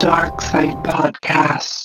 Dark Side Podcast.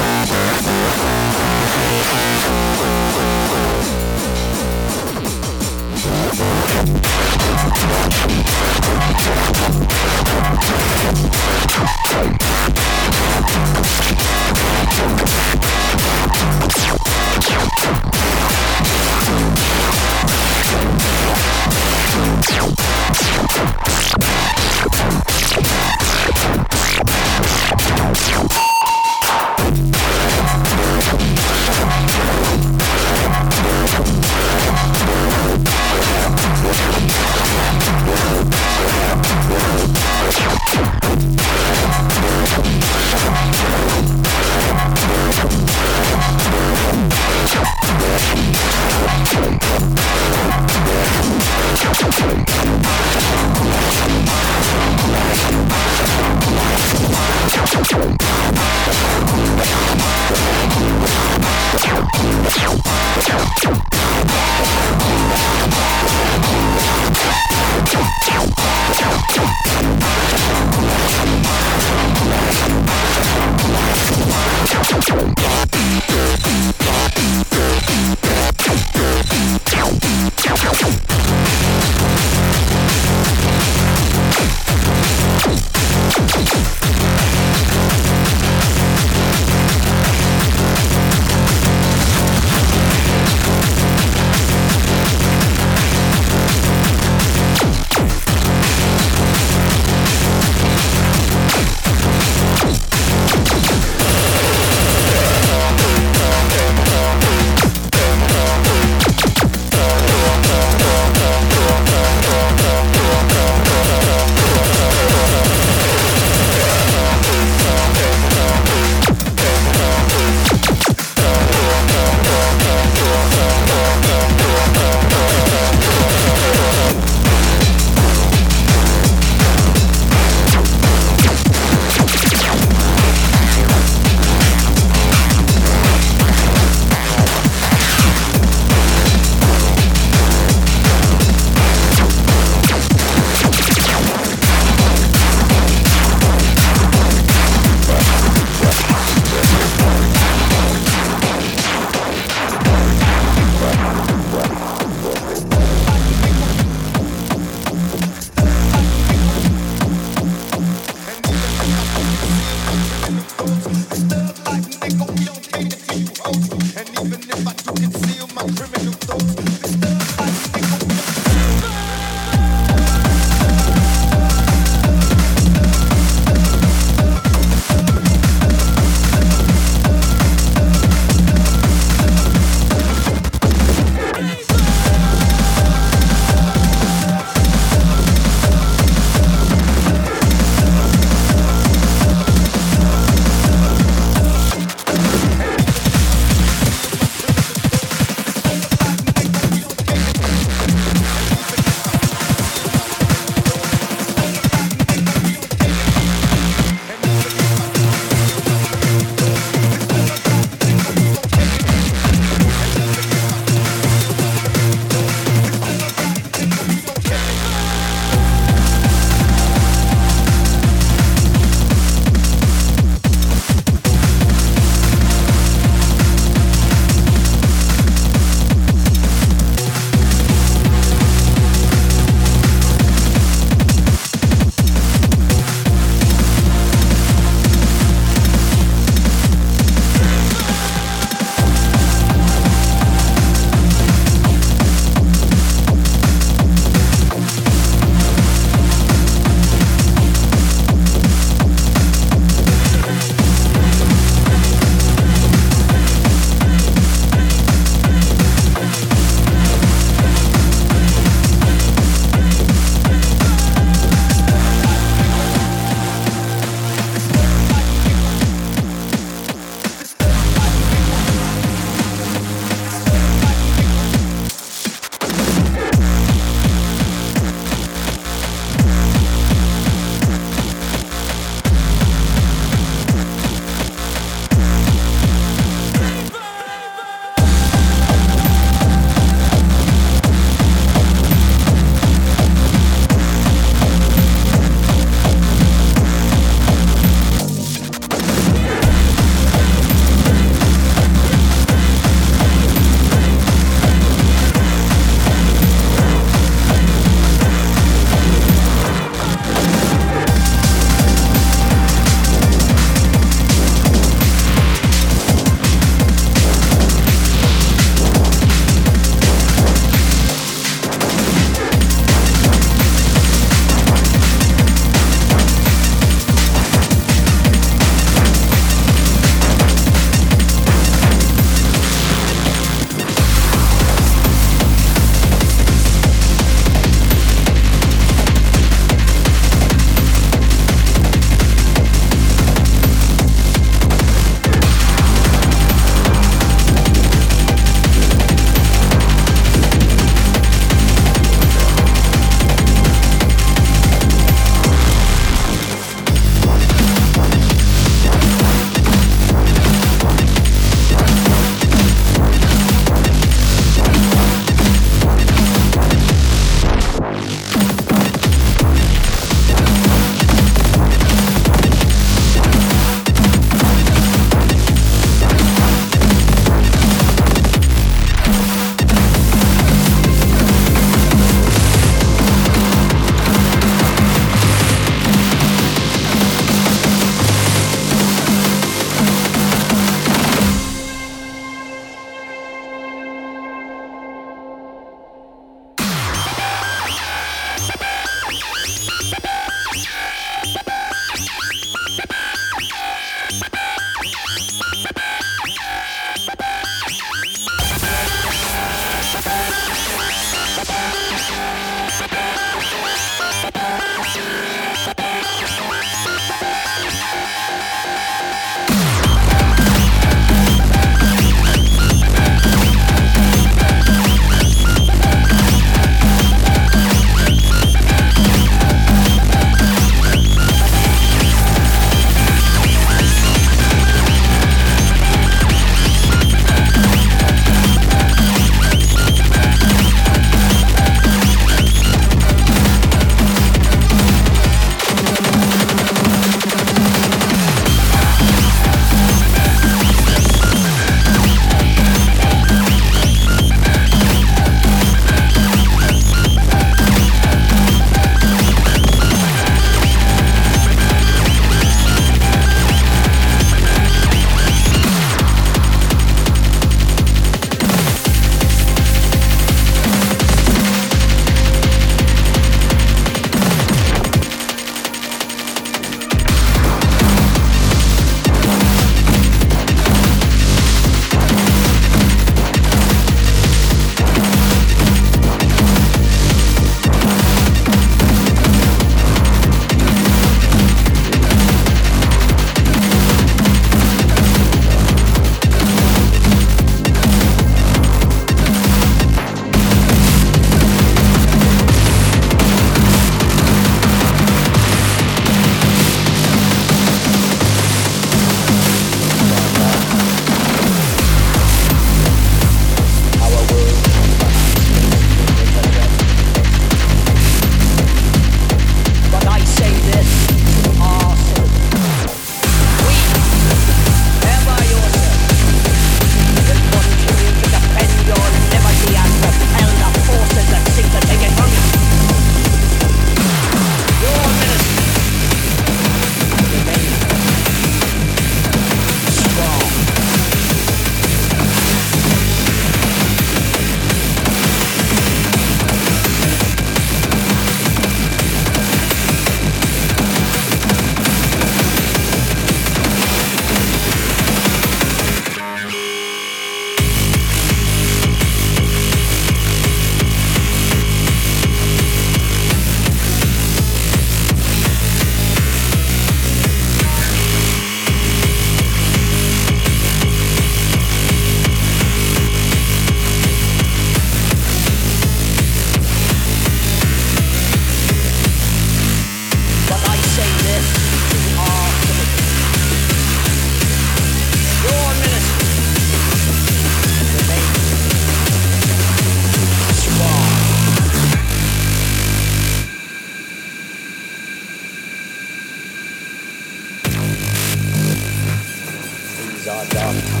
Twisted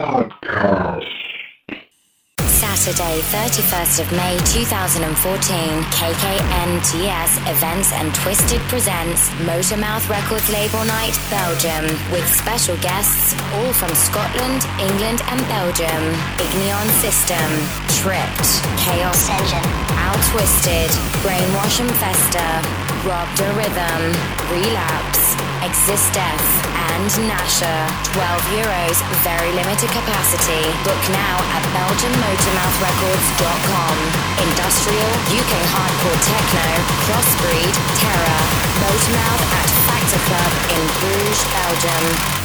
Podcast. Saturday, 31st of May 2014, KKNTS Events and Twisted presents Motormouth Records Label Night, Belgium, with special guests all from Scotland, England, and Belgium. Ignion System, Tripped, Chaos Engine, Al Twisted, Brainwash and Festa, Rob Rhythm, Relapse, Exist Death, and Nasher. 12 euros, very limited capacity. Book now at BelgiumMotormouthRecords.com. Industrial, UK hardcore techno, crossbreed, terror. Motormouth at Factor Club in Bruges, Belgium.